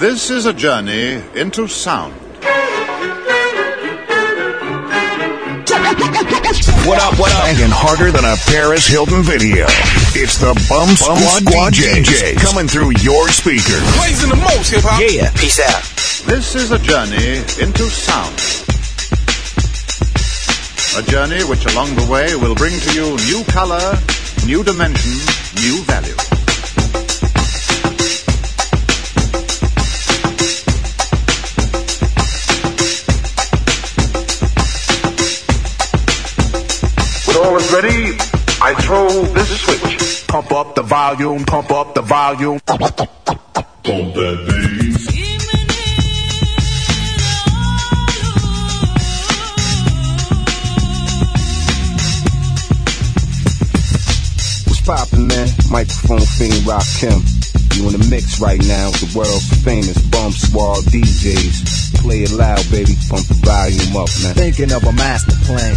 This is a journey into sound. What up, what up? Banging harder than a Paris Hilton video. It's the Bum Squad, Squad DJs, DJs coming through your speakers. Blazing the most hip hop. Yeah, peace out. This is a journey into sound. A journey which along the way will bring to you new color, new dimension, new value. Ready, I throw this switch. Pump up the volume, pump up the volume. Pump that bass. What's poppin', man? Microphone fiend Rock Kim. You in the mix right now with the world's famous Bum Squad DJs. Play it loud, baby. Pump the volume up, man. Thinking of a master plan.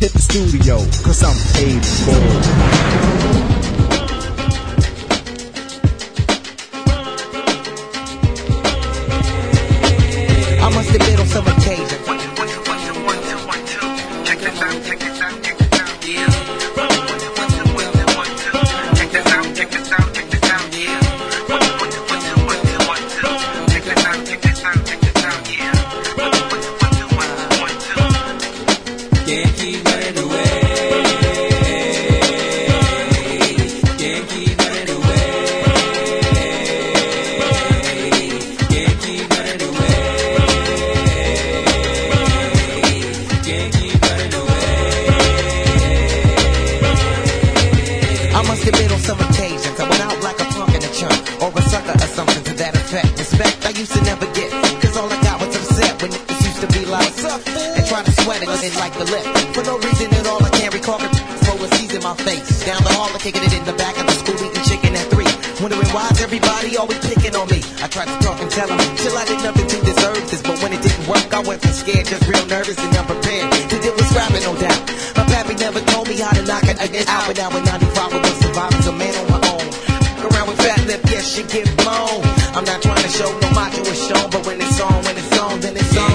hit the studio, cause I'm paid for. I I must been on some occasions. I went out like a punk in a chunk, or a sucker or something to that effect. Respect I used to never get, cause all I got was upset when niggas used to be like, and try to sweat it and like the lip. For no reason at all, I can't recall the throw a seas in my face. Down the hall, I'm kicking it in the back of the school, eating chicken at three. Wondering why's everybody always picking on me. I tried to talk and tell them, till I did nothing to deserve this. But when it didn't work, I went from scared, just real nervous and unprepared. To deal with scrapping, no doubt. My pappy never told me how to knock it out. But now in 95, I was surviving, a man on my own. Around with fat lip, yes, she get blown. I'm not trying to show no macho is shown, but when it's on, when it's on, then it's on.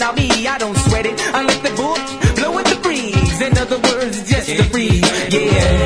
Out me. I don't sweat it. I let the bull blow with the breeze. In other words, just a breeze. Yeah.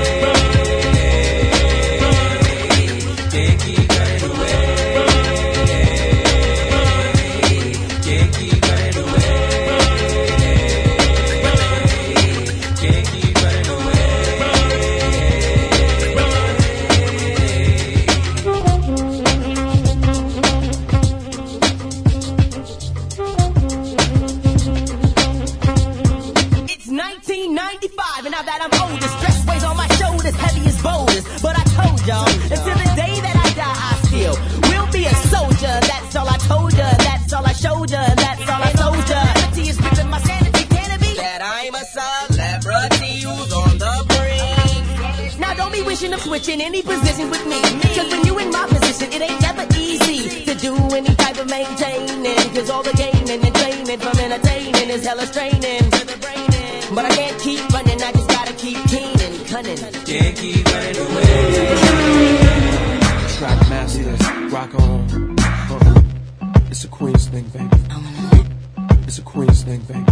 It's a Queens thing, baby.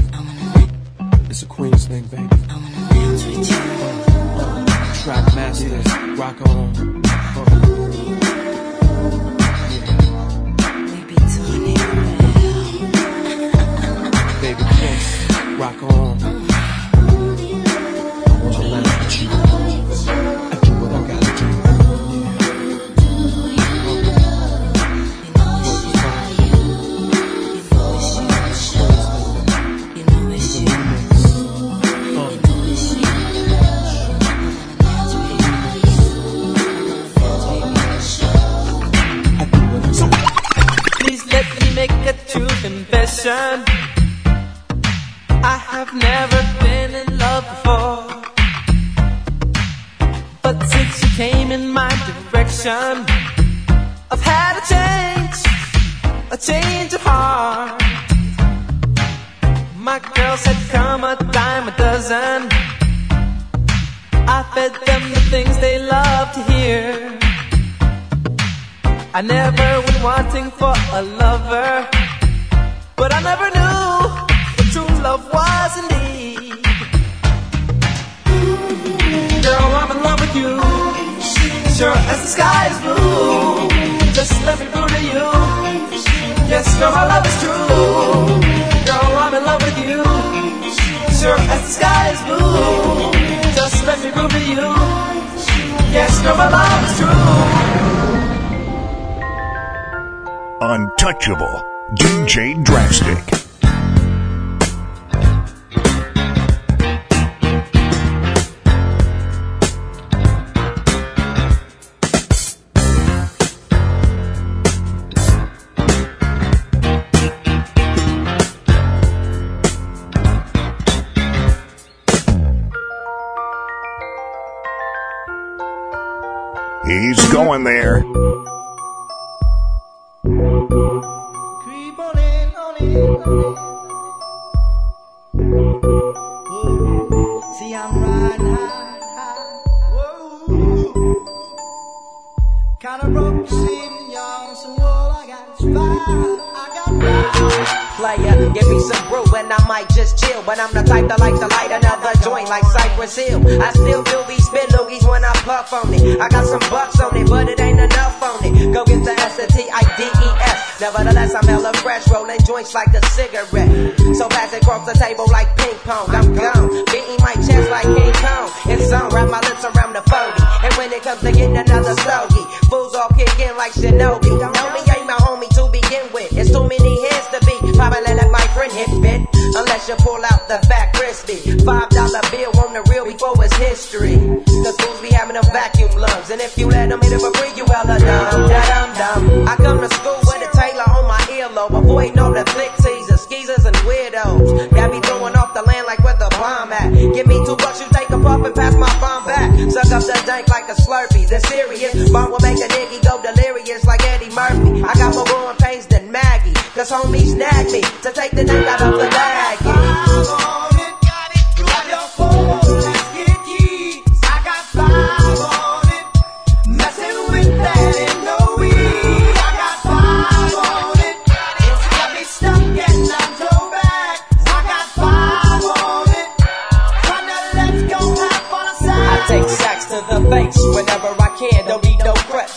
It's a Queens thing, baby. Trackmasters, rock on. Yeah. Baby, rock on. I wanna with you. I've had a change, a change of heart. My girls had come a dime a dozen. I fed them the things they love to hear. I never went wanting for a lover, but I never knew sure as the sky is blue. Just let me prove to you, yes, girl, my love is true. Girl, I'm in love with you, sure as the sky is blue. Just let me prove to you, yes, girl, my love is true. Untouchable. DJ Drastic. On in, on in, on in. See, I'm riding high, high. Whoa. Kinda broke. So all I got is fire. Player, give me some brew and I might just chill. But I'm the type that like to light another joint like Cypress Hill. I still do these spit loogies when I puff on it. I got some bucks on it, but it ain't enough on it. Go get the S-T-I-D-E-S. Nevertheless, I'm hella fresh, rolling joints like a cigarette. So fast across the table like ping pong. I'm gone, beating my chest like King Kong. It's on, wrap my lips around the 40. And when it comes to getting another stogie, fools all kick in like Shinobi. Know me ain't my homie to begin with. It's too many hands to be. Probably let my friend hit. Unless you pull out the fat crispy. Five dollar bill on the real before it's history. The fools be having them vacuum lungs. And if you let them hit it for free, you hella dumb, da. I come to school Avoiding all the flick teasers, skeezers, and weirdos. Got me throwing off the land like where the bomb at. Give me two bucks, you take a puff and pass my bomb back. Suck up the dank like a slurpee. The serious bomb will make a nigga go delirious like Eddie Murphy. I got more growing pains than Maggie. Cause homies nag me to take the dank out of the baggie.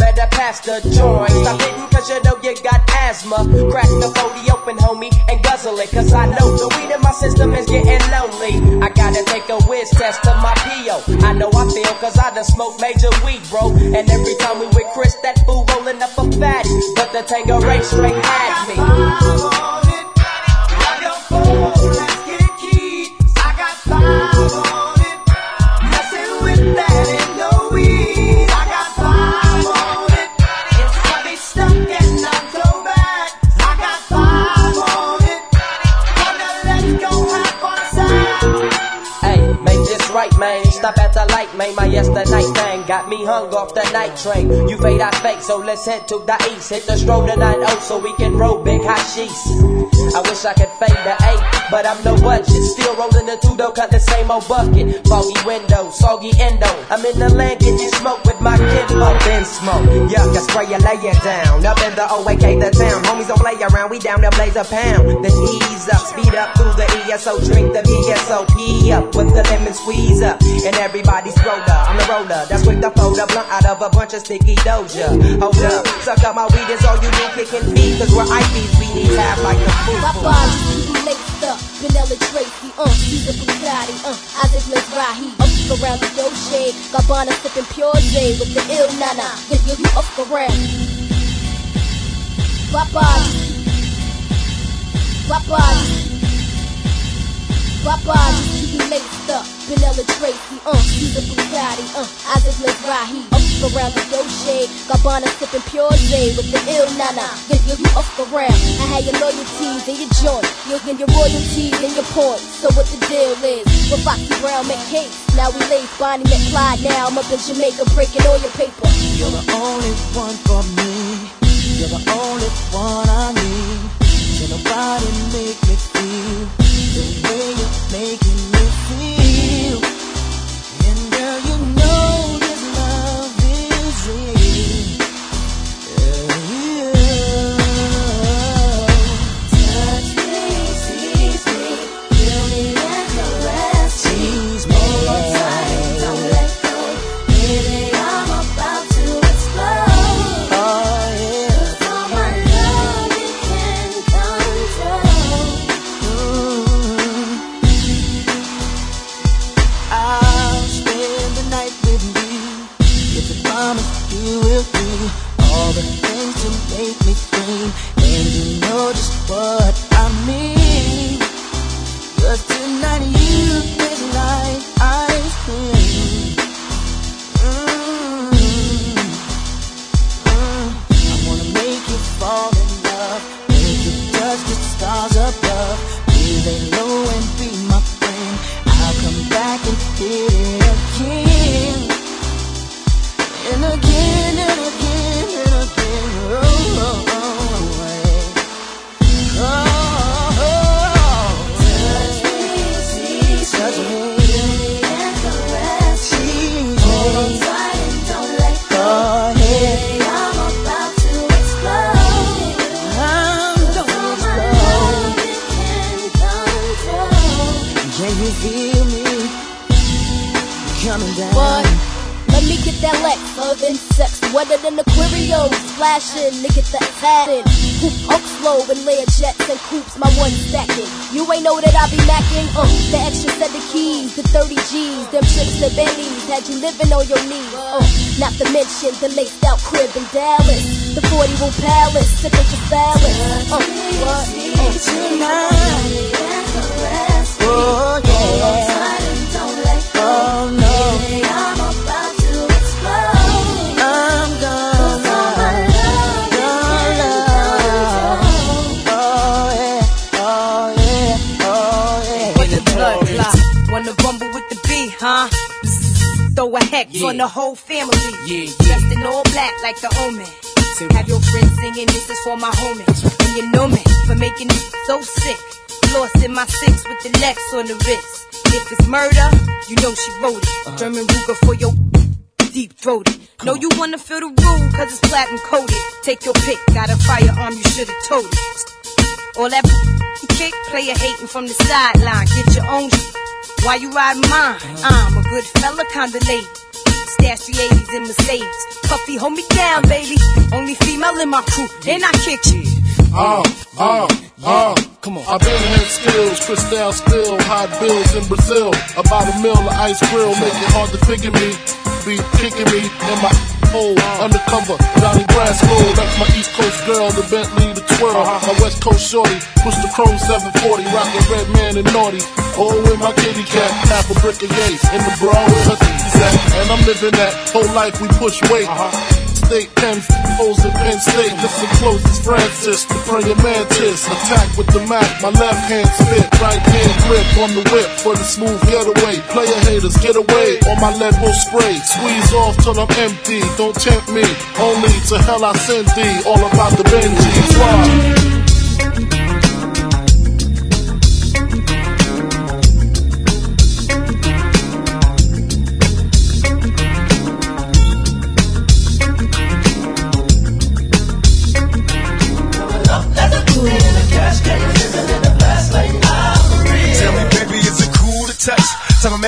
Better pass the joint. Stop hitting cause you know you got asthma. Crack the 40 open, homie, and guzzle it. Cause I know the weed in my system is getting lonely. I gotta take a whiz test to my PO. I know I feel cause I done smoked major weed, bro. And every time we with Chris, that fool rolling up a fat. But the Tanqueray straight had me. Hey, me hung off the night train. You fade, I fake, so let's head to the east. Hit the stroll tonight, oh, so we can roll big hot sheets. I wish I could fade the eight, but I'm no budget. Still rolling the two though, cut the same old bucket. Foggy window, soggy endo. I'm in the land getting smoke with my kinfolk. Been smoke, yuck, I spray you, lay it down. Up in the OAK, the town. Homies don't play around, we down to blaze a pound. Then ease up, speed up through the ESO, drink the VSOP up with the lemon squeeze up. And everybody's roller, I'm the roller. That's quick to fold a blunt out of a bunch of sticky doja. Hold up, suck up my weed, is all you need, kicking feet. Cause we're IPs, we need half like the food. My body be laced up, vanilla Tracy, uh, Caesar Bugatti, uh, Isaac Mizrahi, up around the Dolce, Gabbana sipping pure J with the ill nana, get you up body, my body, my body be laced up, vanilla Tracy, uh, Caesar Bugatti, uh, Isaac Mizrahi, up around the Dolce, Gabbana sipping pure J with the ill nana, get you up around. I had your loyalties and your joint, you'll get your royalties and your points. So what the deal is? With Foxy Brown McCase, now we lace Bonnie McFly. Now I'm up in Jamaica breaking all your paper. You're the only one for me. You're the only one I need. Know that I be macking, uh, the extra set of keys, the 30 G's, them trips to Bentleys, had you living on your knees, uh, not to mention the laced out crib in Dallas, the 40 room palace, sipping for phallus, uh, what? Uh, Tonight. Oh, yeah. tight and don't let go. Oh, A hex on the whole family. yeah Dressed in all black like the omen. Have your friends singing, this is for my homies. And you know me for making it so sick. Lost in my six with the Lex on the wrist. If it's murder, you know she wrote it. German Ruger for your deep throated. Know you wanna feel the rule, cause it's platinum coated. Take your pick, got a firearm, you should've told it. All that you kick, player hating from the sideline. Get your own Why you riding mine? I'm a good fella, kinda late. Stash the 80s in Mercedes. Puffy, hold me down, baby. Only female in my crew, and I kick it. Uh, uh, uh. Come on. I've been had skills, crystal still, hot bills in Brazil. About a mill of ice grill, make it hard to figure me. Be kicking me in my hole, undercover, Johnny Grass Brasco. That's my East Coast girl, the Bentley, the twirl. My West Coast shorty, push the chrome 740, rockin' Redman and naughty. Oh, with my kitty cat, half a brick of yates in the bra with her titties at. And I'm living that whole life we push weight. State Penn, O's in Penn State. Listen close, it's Francis, the praying mantis. Attack with the Mac, my left hand spit, right hand grip on the whip for the smooth getaway. Player haters, get away, on my level spray. Squeeze off till I'm empty, don't tempt me. Only to hell I send thee, all about the Benjis. Why?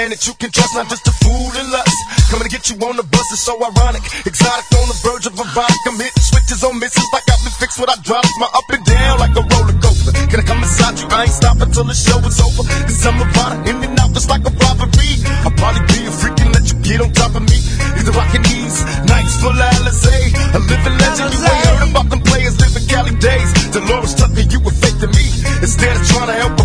Man that you can trust, not just a fool and lust. Coming to get you on the bus is so ironic. Exotic on the verge of erotic. I'm hitting switches on misses like I've been fixed what I drop. My up and down like a roller coaster. Can I come inside you? I ain't stopping till the show is over. Cause I'm a rider in and out just like a robbery. I'll probably be a freak and let you get on top of me. Either rocking these nights full of Alizé. A living legend, you ain't heard about them players living Cali days. Delores Tucker, you were fake to me. Instead of trying to help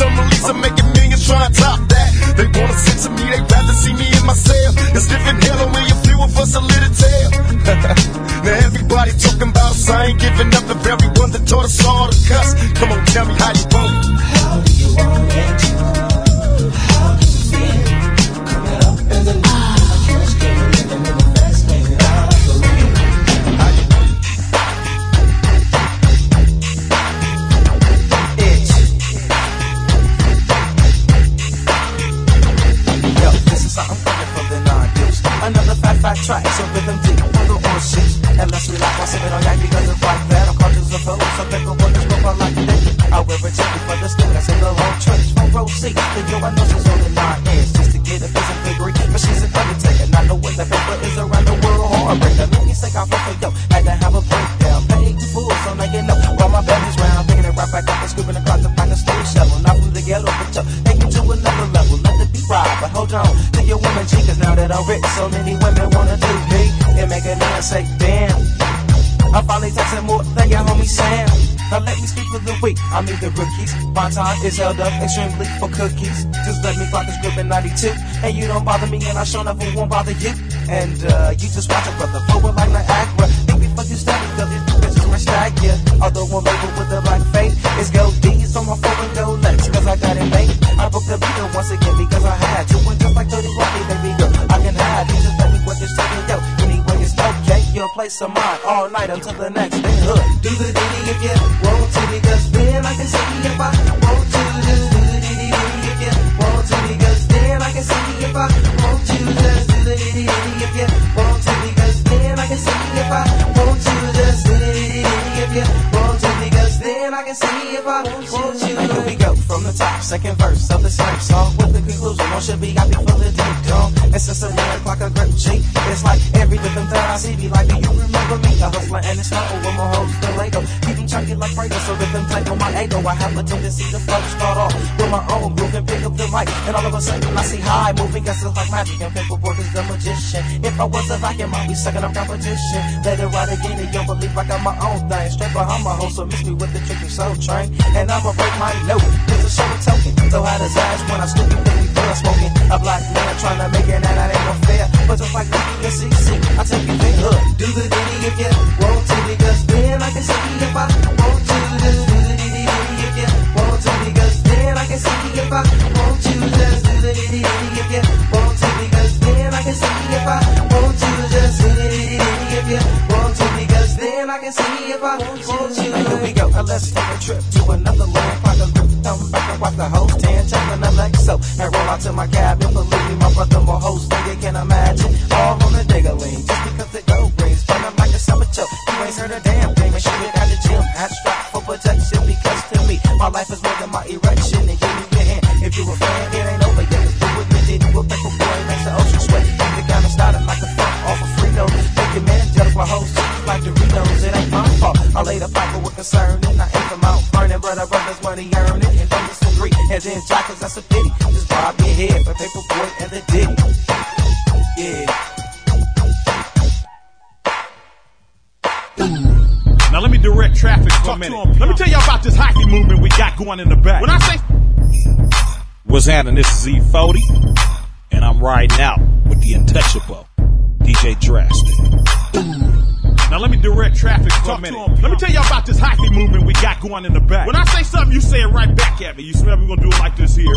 I'm released, I'm making millions trying to top that. They wanna censor me, they rather see me in my cell. It's living hell, only a few of us a little tale. now everybody talking about us, I ain't giving up the very one that taught us all to cuss. Come on, tell me how you want time is held up extremely for cookies. Just let me clock this grip in 92. And you don't bother me and I sure never won't bother you. And uh, you just watch a brother forward like Niagara. Think before you study, cause these bitches my stag, yeah. Although one label with the black fade is go D's on my phone go legs, cause I got it made. I booked the beat once again because I had to. And just like 30 Rocky, baby girl, I can hide. You just let me what you're saying, yo. It's okay. You'll play some mine all night until the next day. Hood. Do the ditty if you want to, because then I can see if I want to. Just do the ditty ditty if you want to, because then I can see if I want to. Just do the ditty ditty if you want to, because then I can see if I want to. Just do the ditty ditty if you want then I can see if I want to. And here we go from the top, second verse of the same song with the conclusion. One should be happy for the deep dome. And since I'm running like a grip G, it's like every rhythm that I see be like, do you remember me? A hustler and it's not over my hoes, the Chunky like Fredo, so rhythm take on my ego. I have a tendency to flow, start off with my own groove and pick up the mic. And all of a sudden I see high moving, guess it's like magic and paperwork is the magician. If I was a vacuum, I'd be sucking up competition. It ride again and you'll believe I got my own thing. Straight behind my hole, so miss me with the tricky soul train. And I'ma break my note, it's a show token. So how does ash when I stupid we smoking? A black man trying to make it and that ain't no fair. But just like and CC, I take you big hood. Do the ditty if you want to, because then I can see if I want to. Just do the ditty if you want to, because then I can see if I want to. Just do the ditty if you want to, because then I can see if I want to. Just do the ditty if you I can see if I want. And here we go, and let's take a trip to another land. Find a group, come back and watch the host tan, jumping the legs so. And roll out to my cabin, believe me, my brother more host you can imagine. All on the digger lane, just because Happening? This is E40, and I'm riding out with the untouchable DJ Drastic. Now let me direct traffic for a minute. Let me tell y'all about this hyphy movement we got going in the back. When I say something, you say it right back at me. You smell we're gonna do it like this here.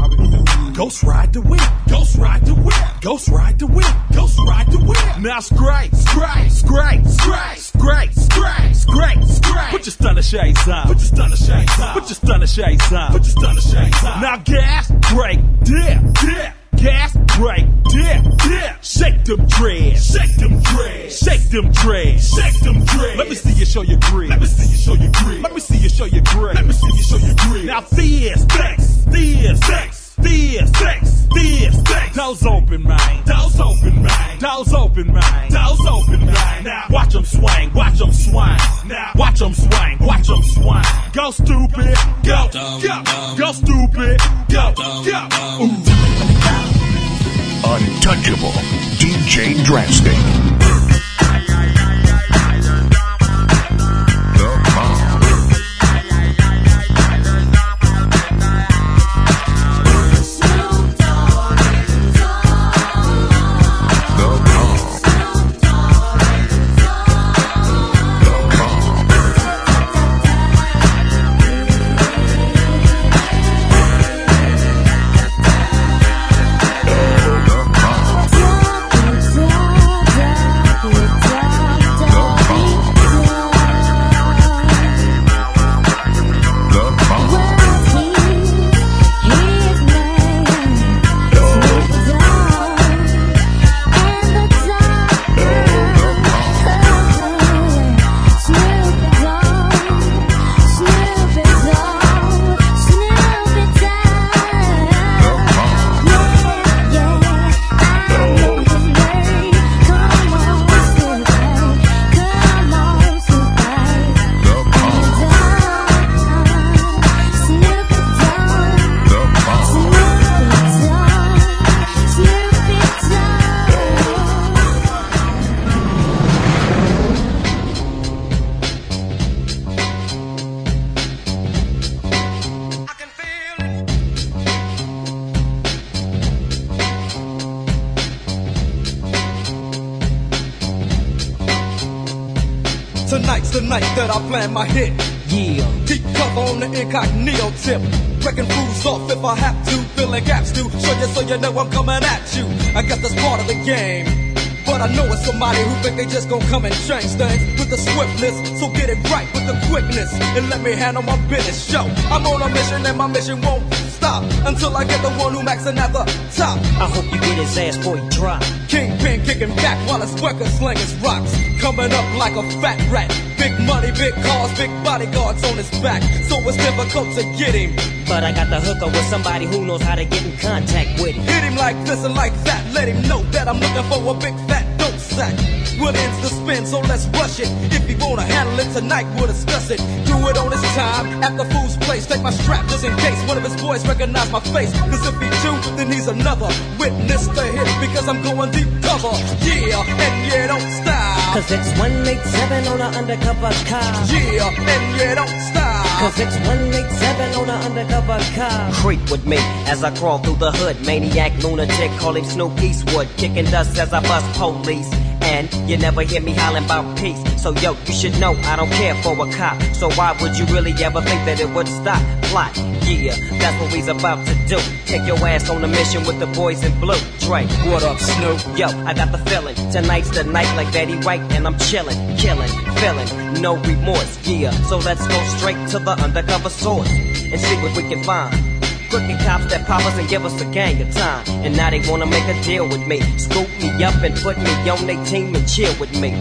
Ghost ride the whip. Ghost ride the whip. Ghost ride the whip. Ghost ride the whip. Now scrape, scrape, scrape, scrape, scrape, scrape, scrape, scrape. Put your stunner shades on. Put your stunner shades on. Put your stunner shades on. Put your stunner shades on. Now gas, brake, dip, dip. Gas, brake, dip, dip. Shake them dreads. Shake them dreads. Shake them dreads. Shake them dreads. Let me see you show your grid. Let me see you show your grid. Let me see you show your grid. Let me see you show your grid. Now this, this, this, this, this. Doors open, man. Doors open, man. Doors open, man. Doors open, man. Now watch them swing. Watch them swing. Now watch them swing. Watch them swing. Go stupid. Go. Go. Go stupid. Go. Go. Ooh. Untouchable DJ Drastic. Plan my hit. Yeah. Deep cover on the incognito tip. Breaking fools off if I have to. Filling gaps to show you so you know I'm coming at you. I got this part of the game. But I know it's somebody who think they just gonna come and change things with the swiftness. So get it right with the quickness and let me handle my business. Show I'm on a mission and my mission won't stop until I get the one who maxing at the top. I hope you get his ass boy drop. Kingpin kicking back while his workers sling his rocks. Coming up like a fat rat. Big money, big cars, big bodyguards on his back. So it's difficult to get him. But I got the hooker with somebody who knows how to get in contact with him. Hit him like this and like that. Let him know that I'm looking for a big fat dope sack. We'll end the spin, so let's rush it. If you wanna handle it tonight, we'll discuss it. Do it on his time at the fool's place. Take my strap just in case one of his boys recognize my face. Cause if he do, then he's another witness to hit because I'm going deep cover. Yeah, and yeah, don't stop. Cause it's 187 on an undercover car. Yeah, and yeah, don't stop. Cause it's 187 on an undercover car. Creep with me as I crawl through the hood. Maniac lunatic, call him Snoop Eastwood. Kicking dust as I bust police. And you never hear me hollering about peace. So yo, you should know I don't care for a cop. So why would you really ever think that it would stop? Plot, yeah, that's what we's about to do. Take your ass on a mission with the boys in blue. Dre, what up, Snoop? Yo, I got the feeling. Tonight's the night like Betty Wright, and I'm chilling, killing, feeling, no remorse. Yeah, so let's go straight to the undercover source and see what we can find. Crooked cops that pop us and give us a gang of time. And now they wanna make a deal with me. Scoop me up and put me on their team and chill with me.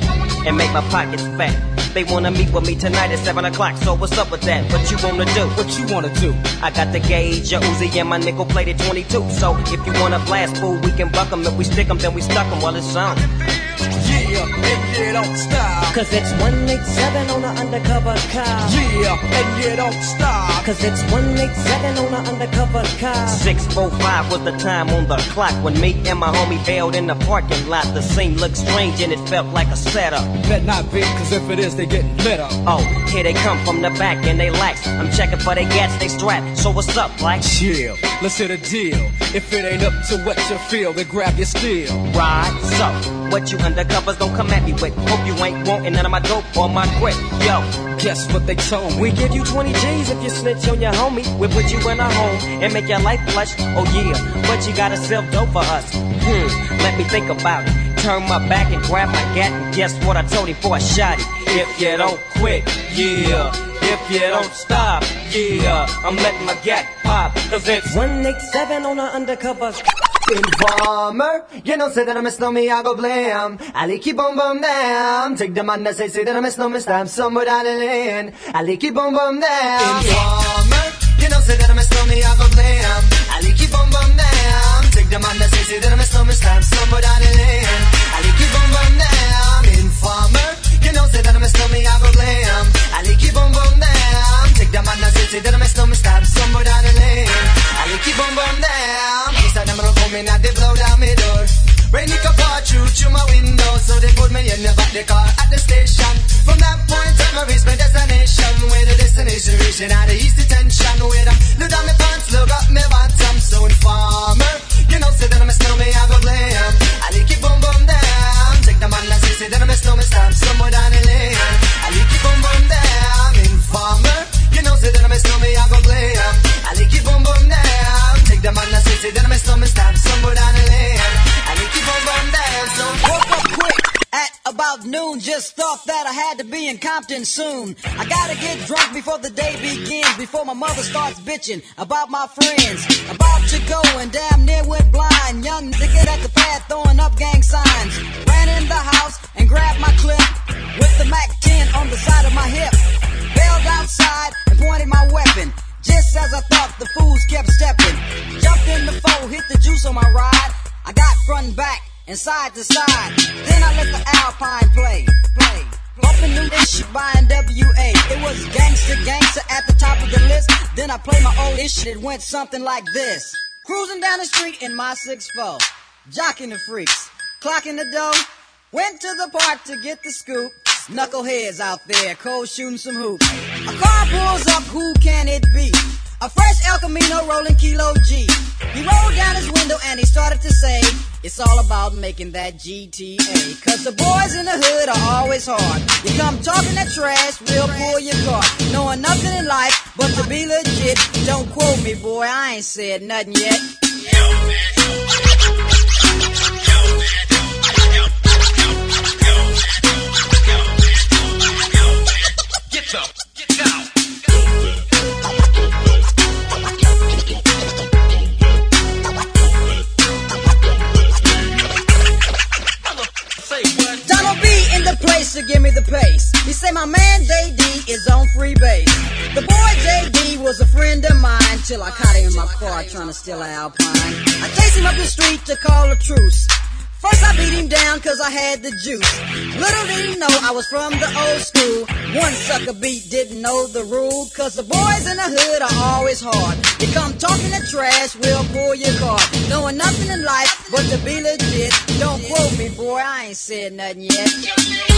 And make my pockets fat. They wanna meet with me tonight at 7 o'clock, so what's up with that? What you wanna do? What you wanna do? I got the gauge, your Uzi, and my nickel plated 22. So if you wanna blast, fool, we can buck 'em. If we stick 'em, then we stuck 'em while it's on. Yeah, and yeah, don't stop. Cause it's 187 on an undercover car. Yeah, and you don't stop. Cause it's 187 on an undercover car. 645 was the time on the clock when me and my homie bailed in the parking lot. The scene looked strange and it felt like a setup. Bet not be, cause if it is, they get lit up. Oh, here they come from the back and they lax. I'm checking for they gas, they strapped. So what's up, like? Chill, let's hit a deal. If it ain't up to what you feel, then grab your steel. Right, so what you undercovers don't come at me with. Hope you ain't wanting none of my dope or my grip. Yo, guess what they told me? We give you 20 G's if you snitch on your homie. We'll put you in a home and make your life flush. Oh yeah, but you gotta sell dope for us. Hmm, let me think about it. Turn my back and grab my gat and guess what I told him for a shot. If you don't quit, yeah. If you don't stop, yeah. I'm letting my gat pop. Cause it's 187 on an undercover. Informer, you know, say that I miss no me, I go blam. Ali keep on bum damn. Take the man that say, say that I miss no me, stamp somewhere down the lane. Ali keep on bum damn. Informer, you know, say that I miss no me, I go blam. Ali keep on bum damn. Take the man that say, say that I miss no me, stamp somewhere down the lane. Ali keep on bum damn. Informer, you know, say that I miss no me, I go blam. Ali keep on bum damn. Take the man that say, say that I miss no me, stamp somewhere down the lane. Ali keep on bum damn. These are them run coming and they blow down my door. Rain it can pour through through my window, so they put me in the back the car at the station. From that point on, I reach my destination. Where the destination reaching out the east Thought that I had to be in Compton soon. I gotta get drunk before the day begins. Before my mother starts bitching about my friends. About to go and damn near went blind. Young nigga at the pad throwing up gang signs. Ran in the house and grabbed my clip with the Mac and side to side. Then I let the Alpine play, play. Bumping new ish by NWA. It was gangster, gangster at the top of the list. Then I played my old ish. It went something like this. Cruising down the street in my 6'4. Jocking the freaks. Clocking the dough. Went to the park to get the scoop. Knuckleheads out there, cold shooting some hoops. A car pulls up, who can it be? A fresh El Camino rolling Kilo G. He rolled down his window and he started to say, It's all about making that GTA. Cause the boys in the hood are always hard. You come talking that trash, we'll pull your car. Knowing nothing in life but to be legit. Don't quote me, boy, I ain't said nothing yet. To an Alpine. I chased him up the street to call a truce. First I beat him down cause I had the juice. Little did he know I was from the old school. One sucker beat didn't know the rule. Cause the boys in the hood are always hard. You come talking the trash, we'll pull your car. Knowing nothing in life but to be legit. Don't quote me, boy, I ain't said nothing yet.